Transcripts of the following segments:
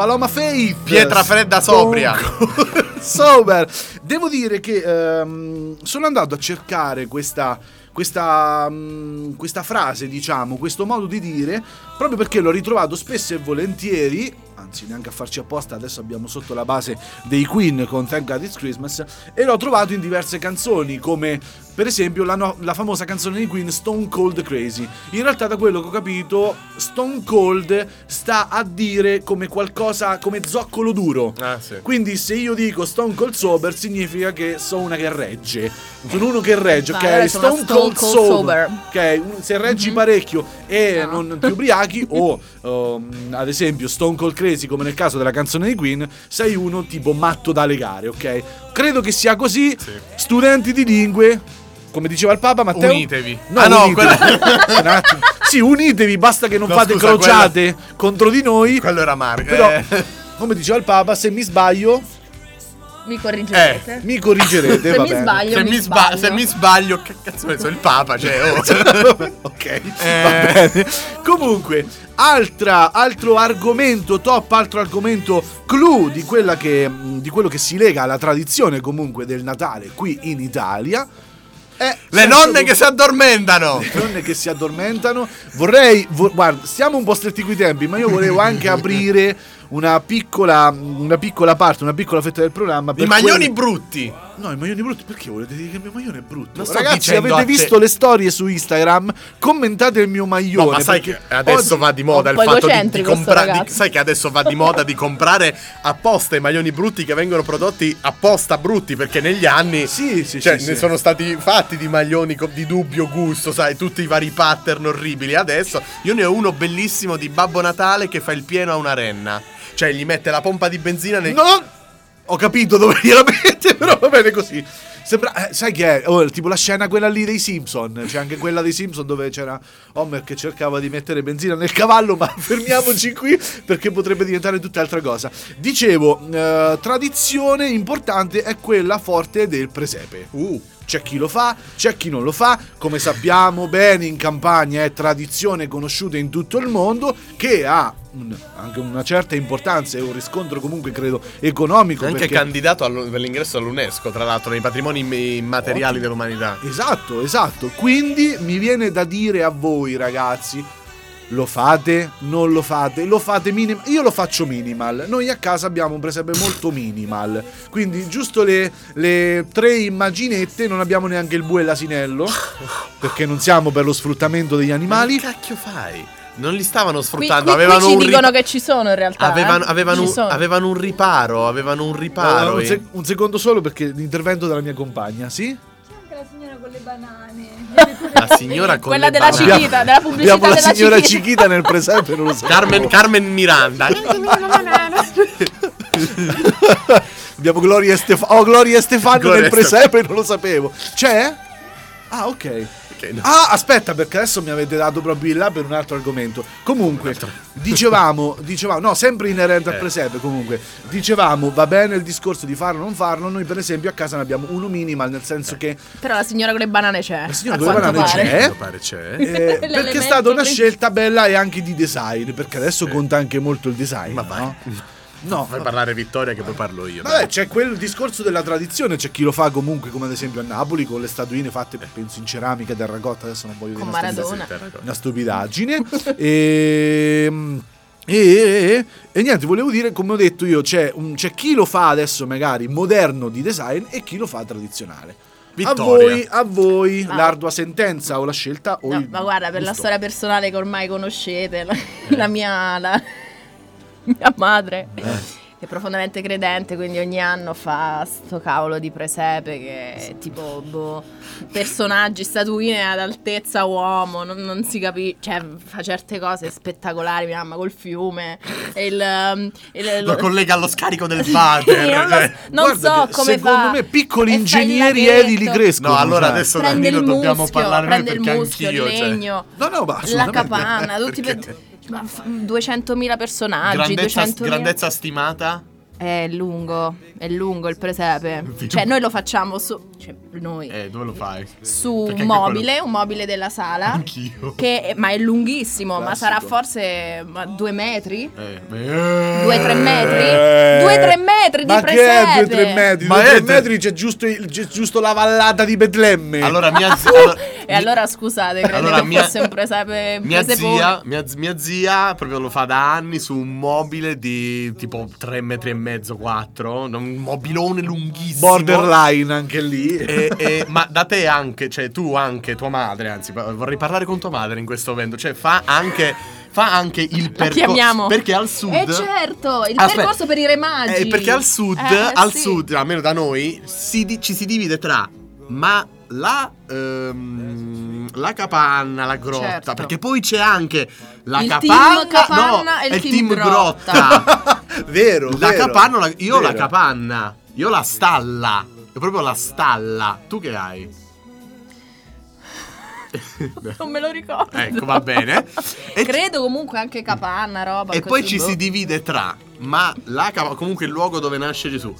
Paloma Faith. Pietra fredda sobria. Sober. Devo dire che ehm, sono andato a cercare questa, questa, mm, questa frase, diciamo, questo modo di dire, proprio perché l'ho ritrovato spesso e volentieri, anzi neanche a farci apposta, adesso abbiamo sotto la base dei Queen con Thank God It's Christmas, e l'ho trovato in diverse canzoni, come per esempio la, no- la famosa canzone di Queen Stone Cold Crazy. In realtà da quello che ho capito, Stone Cold sta a dire come qualcosa, come zoccolo duro. Ah, sì. Quindi se io dico Stone Cold Sober significa che sono una che regge. Sono uno che regge, ok? Stone, Stone Cold, Cold Sober. Sober. Ok, se reggi Mhm. parecchio e No. non ti ubriachi o um, ad esempio Stone Cold Crazy come nel caso della canzone di Queen, sei uno tipo matto da legare, ok? Credo che sia così. Sì. Studenti di lingue, come diceva il Papa Matteo. Unitevi. No, Ah, no, unitevi. Un attimo. Sì, unitevi, basta che non No, fate scusa, crociate contro di noi. Quello era Marco. Però, eh. come diceva il Papa, se mi sbaglio, Mi corrigerete. mi corrigerete. Se va mi bene. sbaglio, se, mi mi sba- sbaglio. se mi sbaglio, che cazzo ne so, il Papa, cioè, oh. ok, Eh. va bene. Comunque, altra, altro argomento top, altro argomento clou di, quella che, di quello che si lega alla tradizione comunque del Natale qui in Italia. È Le nonne che si addormentano. le donne che si addormentano. Vorrei, vo- guarda, stiamo un po' stretti coi tempi, ma io volevo anche aprire una piccola, una piccola parte, una piccola fetta del programma. I maglioni quelle- brutti. No, i maglioni brutti, perché volete dire che il mio maglione è brutto? Sto Ragazzi, avete visto le storie su Instagram? Commentate il mio maglione. No, ma sai che adesso va di moda il fatto di, di comprare. Sai che adesso va di moda di comprare apposta i maglioni brutti che vengono prodotti apposta brutti perché negli anni. Sì, sì, Cioè, sì, ne sì. sono stati fatti di maglioni di dubbio gusto, sai, tutti i vari pattern orribili. Adesso io ne ho uno bellissimo di Babbo Natale che fa il pieno a una renna. Cioè, gli mette la pompa di benzina nel. No! Ho capito dove gliela mette, però va bene così. Sembra, eh, sai che è? Oh, tipo la scena quella lì dei Simpson. C'è anche quella dei Simpson dove c'era Homer che cercava di mettere benzina nel cavallo, ma fermiamoci qui perché potrebbe diventare tutt'altra cosa. Dicevo, eh, tradizione importante è quella forte del presepe. Uh. C'è chi lo fa, c'è chi non lo fa, come sappiamo bene in campagna è tradizione conosciuta in tutto il mondo che ha un- anche una certa importanza e un riscontro comunque credo economico. Anche perché- candidato allo- per l'ingresso all'UNESCO, tra l'altro, nei patrimoni imm- immateriali Ottimo. dell'umanità. Esatto, esatto. Quindi mi viene da dire a voi ragazzi, lo fate? Non lo fate? Lo fate minimal? Io lo faccio minimal. Noi a casa abbiamo un presepe molto minimal. Quindi giusto le, le tre immaginette, non abbiamo neanche il bue e l'asinello. Perché non siamo per lo sfruttamento degli Ma animali. che cacchio fai? Non li stavano Qui, sfruttando, qui- qui avevano ci un dicono rip- che ci sono in realtà. avevano, eh. avevano un, avevano un riparo, avevano un riparo. Uh, un, sec- un secondo solo perché l'intervento della mia compagna, sì? Anche la signora con le banane. La signora con Quella le della banane. Cichita, della pubblicità Abbiamo la della signora Cichita. Cichita nel presepe, non lo so. Carmen, Carmen Miranda. Abbiamo Gloria Stefano. Oh, Gloria Stefano Gloria nel presepe, non lo sapevo. C'è? Ah, ok. No. Ah, aspetta, perché adesso mi avete dato proprio il là per un altro argomento. Comunque, dicevamo, dicevamo, no, sempre inerente al Eh. presepe, comunque, dicevamo, va bene il discorso di farlo o non farlo, noi per esempio a casa ne abbiamo uno minimal, nel senso che Però la signora con le banane c'è. La signora con le banane pare. c'è. Pare c'è. eh, perché è stata una scelta bella e anche di design, perché adesso conta anche molto il design, Ma vai. no? Fai parlare Vittoria che poi parlo io. Vabbè, dai. c'è quel discorso della tradizione, c'è chi lo fa comunque, come ad esempio a Napoli, con le statuine fatte, penso, in ceramica, terracotta, adesso non voglio dire Con una una stupidaggine. e, e, e- e niente, volevo dire, come ho detto io, c'è, un- c'è chi lo fa adesso magari moderno di design e chi lo fa tradizionale. A Vittoria. voi, a voi Ma- l'ardua sentenza o la scelta o No, il ma guarda, per la gusto. storia personale che ormai conoscete, la, la mia, la- mia madre Eh. è profondamente credente, quindi ogni anno fa sto cavolo di presepe che è tipo boh, personaggi, statuine ad altezza uomo, non, non si capisce, cioè fa certe cose spettacolari, mia mamma col fiume, il, um, il- Lo collega allo scarico del Sì, water. non, cioè. non Guarda so che come secondo fa. me piccoli ingegneri edili crescono. No, allora sai. adesso prende Danilo dobbiamo muschio, parlare noi il perché muschio, il anch'io, cioè, legno, No, no, ma la capanna, tutti Perché? per... ma fa- 200.000 personaggi, grandezza, 200.000 grandezza stimata? È lungo, è lungo il presepe. Cioè, noi lo facciamo su. Cioè, noi. Eh, dove lo fai? su Perché un mobile, un mobile della sala. Anch'io. Che, ma è lunghissimo, ma Classico. sarà forse ma, due metri? Eh, beh. Due, tre metri? Eh, Due, tre metri di Ma che è presepe. 2-3 metri? Ma 2-3 è- metri c'è giusto, il- c'è giusto la vallata di Betlemme. Allora, mia zia. allora- E allora scusate, credo Allora, che mia- fosse un presepe Mia zia, mia, mia zia proprio lo fa da anni su un mobile di tipo 3 metri e mezzo, 4. Un mobilone lunghissimo. Borderline anche lì. E- e- ma da te anche, cioè tu anche, tua madre, anzi, vorrei parlare con tua madre in questo momento. Cioè, fa anche, fa anche il percorso. chiamiamo. Perché al sud. Eh certo, il Aspetta. percorso per i remaggi. Eh, perché al sud, Eh, al sì. sud, almeno da noi, si di- ci si divide tra ma la, ehm, la capanna, la grotta, Certo. perché poi c'è anche la Il capanna, team capanna no, e il è team grotta. grotta. vero, la vero, capanna, la- io ho la vero. capanna, io ho la stalla, è proprio la stalla. Tu che hai? Non me lo ricordo. ecco, va bene. E Credo comunque anche capanna, roba. E poi ci boh. si divide tra, ma la cava- comunque il luogo dove nasce Gesù.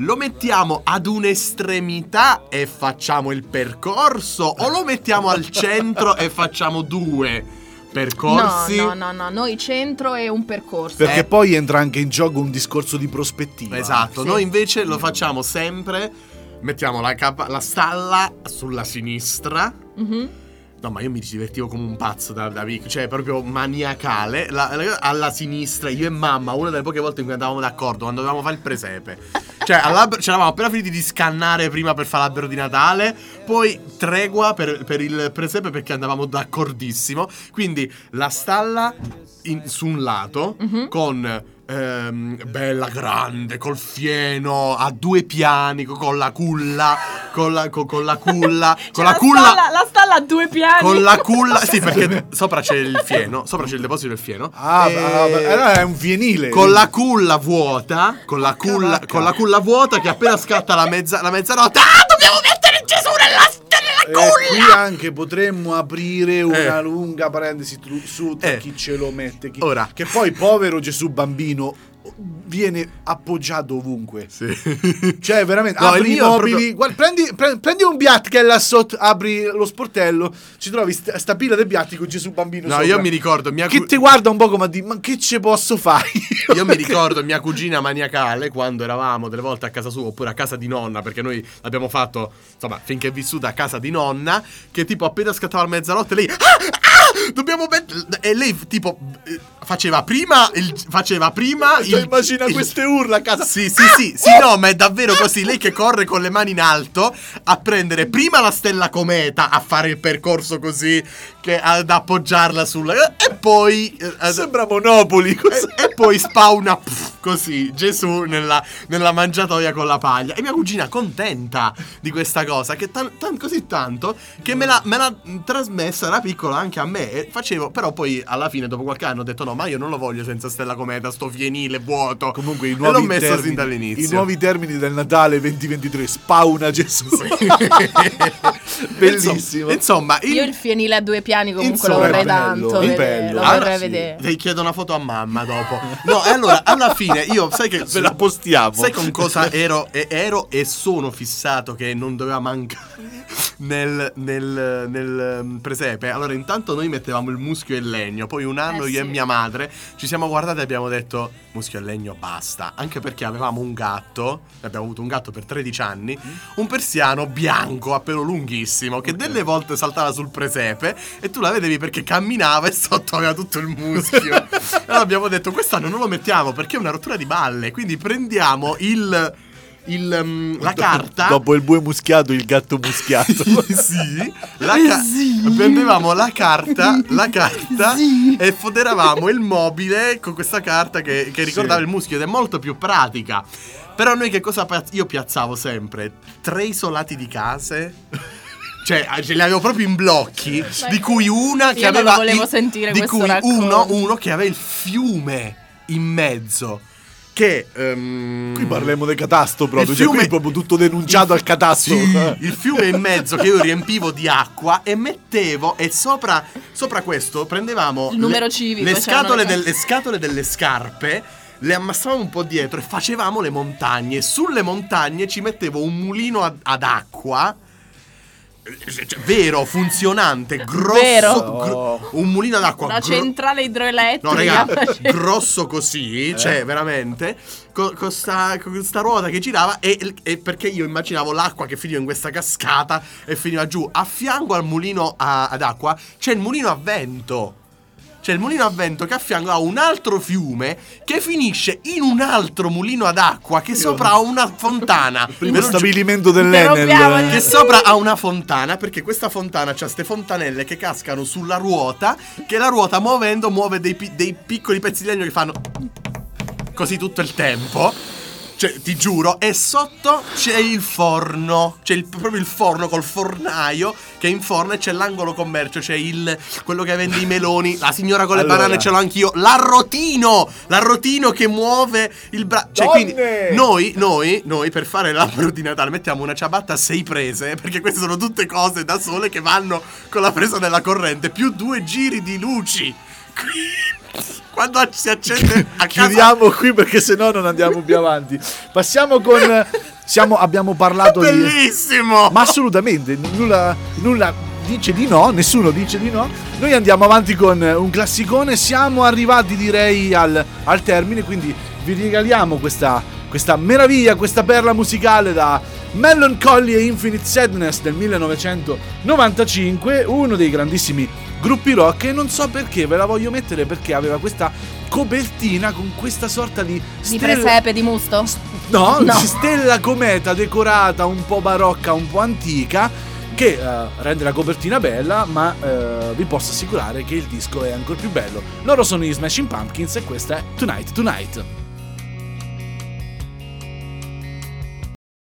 Lo mettiamo ad un'estremità e facciamo il percorso o lo mettiamo al centro e facciamo due percorsi? No, no, no, no, noi centro e un percorso. Perché Eh. poi entra anche in gioco un discorso di prospettiva. Esatto, Sì. noi invece lo facciamo sempre, mettiamo la, capa- la stalla sulla sinistra. Mhm. No, ma io mi divertivo come un pazzo da, da piccolo, cioè proprio maniacale. La- la- alla sinistra, io e mamma, una delle poche volte in cui andavamo d'accordo, quando dovevamo fare il presepe. Cioè, ci eravamo appena finiti di scannare prima per fare l'albero di Natale, poi tregua per, per il presepe perché andavamo d'accordissimo. Quindi la stalla in- su un lato, Mhm. con ehm, bella grande, col fieno, a due piani, co- con la culla, con la, co- con la culla, con la la culla... Stalla, la stalla a due piani. Con la culla, sì, perché sopra c'è il fieno, sopra c'è il deposito del fieno. Ah, E- ah, allora è un fienile. con la culla vuota, con la culla, con la culla vuota che appena scatta la, mezza, la mezzanotte, ah, dobbiamo mettere Gesù nella, culla! Qui anche potremmo aprire una Eh. lunga parentesi su tra Eh. chi ce lo mette. chi- Ora. Che poi, povero Gesù bambino, viene appoggiato ovunque. Sì. Cioè, veramente, No, apri i mobili. proprio- guarda, prendi, pre- prendi un biat che è là sotto, apri lo sportello, ci trovi sta, sta pila di biatti con Gesù bambino. No, sopra. io mi ricordo mia Che cu- ti guarda un po' come a dire, ma che ci posso fare? Io mi ricordo mia cugina maniacale quando eravamo delle volte a casa sua oppure a casa di nonna, perché noi l'abbiamo fatto, insomma, finché è vissuta a casa di nonna, che tipo appena scattava la mezzanotte lei... Ah! Ah! Dobbiamo mettere... E lei tipo eh, faceva prima il... Faceva prima Cioè, il... immagina il- queste urla a casa. Sì, sì, sì, sì, no, ma è davvero così. Lei che corre con le mani in alto a prendere prima la stella cometa, a fare il percorso così, che, ad appoggiarla sulla. E poi. eh, ad- Sembra Monopoli. e, e poi spawna pff, così Gesù nella, nella mangiatoia con la paglia. E mia cugina contenta di questa cosa, che tan- tan- così tanto che me l'ha, me l'ha trasmessa da piccola anche a me. E facevo, però poi alla fine, dopo qualche anno, ho detto: no, ma io non lo voglio senza stella cometa, sto fienile vuoto. Comunque i E nuovi l'ho messo termini, sin dall'inizio. I nuovi termini del Natale 2023 spawna Gesù. Bellissimo. Insomma, il- Io il fienile a due piani comunque Insomma, lo vorrei bello, tanto. vedere, bello. Lo Allora vorrei sì. vedere. Ti chiedo una foto a mamma dopo. No, e allora alla fine io sai che Ve la postiamo. Sai con cosa ero e, ero e sono fissato che non doveva mancare nel, nel, nel, um, presepe? Allora, intanto noi mettevamo il muschio e il legno. Poi un anno Eh, io e sì. mia madre ci siamo guardati e abbiamo detto muschio e legno basta. Anche perché avevamo un gatto, abbiamo avuto un gatto per 13 anni, un persiano bianco a pelo lunghissimo che delle volte saltava sul presepe e tu la vedevi perché camminava e sotto aveva tutto il muschio. allora abbiamo detto quest'anno non lo mettiamo perché è una rottura di balle, quindi prendiamo il... il, mm, la carta Dopo il bue muschiato, il gatto muschiato. sì, la ca- prendevamo la carta, la carta e foderavamo il mobile con questa carta che, che ricordava il muschio ed è molto più pratica. Però noi che cosa piaz- io piazzavo sempre? Tre isolati di case. Cioè, ce li avevo proprio in blocchi, di cui una che Io non aveva lo volevo il- sentire di questo cui racconto. uno, uno che aveva il fiume in mezzo. Che ehm, Qui parliamo del catasto proprio. Il Cioè, qui fiume- è proprio tutto denunciato al catasto. sì, il fiume in mezzo che io riempivo di acqua e mettevo e sopra, sopra questo prendevamo Il numero le, civico, le c'erano scatole, le- delle, scatole delle scarpe le ammassavamo un po' dietro e facevamo le montagne. Sulle montagne ci mettevo un mulino ad, ad acqua. Eh, cioè, vero, funzionante, grosso, Vero? gro- un mulino d'acqua La gro- centrale idroelettrica. No, raga, faceva- grosso così, cioè veramente, co- con sta, con sta ruota che girava e, e perché io immaginavo l'acqua che finiva in questa cascata e finiva giù. A fianco al mulino a- ad acqua c'è il mulino a vento. C'è il mulino a vento che a fianco ha un altro fiume che finisce in un altro mulino ad acqua che sopra ha una fontana. Primo lo gi- stabilimento dell'Enel. che sopra ha una fontana perché questa fontana c'ha queste fontanelle che cascano sulla ruota che la ruota muovendo muove dei, pi- dei piccoli pezzi di legno che fanno così tutto il tempo cioè ti giuro e sotto c'è il forno c'è il- proprio il forno col fornaio che inforna e c'è l'angolo commercio c'è il quello che vende i meloni la signora con le Allora. banane ce l'ho anch'io l'arrotino l'arrotino che muove il braccio cioè quindi noi, noi, noi per fare l'albero di Natale mettiamo una ciabatta a sei prese, perché queste sono tutte cose da sole che vanno con la presa della corrente, più due giri di luci. Quando si accende a casa... Chiudiamo qui perché sennò non andiamo più avanti. Passiamo con. Siamo, abbiamo parlato di. Bellissimo! Ma assolutamente, nulla, nulla dice di no, nessuno dice di no. Noi andiamo avanti con un classicone, siamo arrivati direi al, al termine, quindi vi regaliamo questa, questa meraviglia, questa perla musicale da Melancholy e Infinite Sadness del 1995, uno dei grandissimi gruppi rock e non so perché ve la voglio mettere perché aveva questa copertina con questa sorta di Di stella- presepe di musto? No, No. stella cometa decorata un po' barocca, un po' antica, che eh, rende la copertina bella, ma eh, vi posso assicurare che il disco è ancora più bello. Loro sono gli Smashing Pumpkins e questa è Tonight Tonight.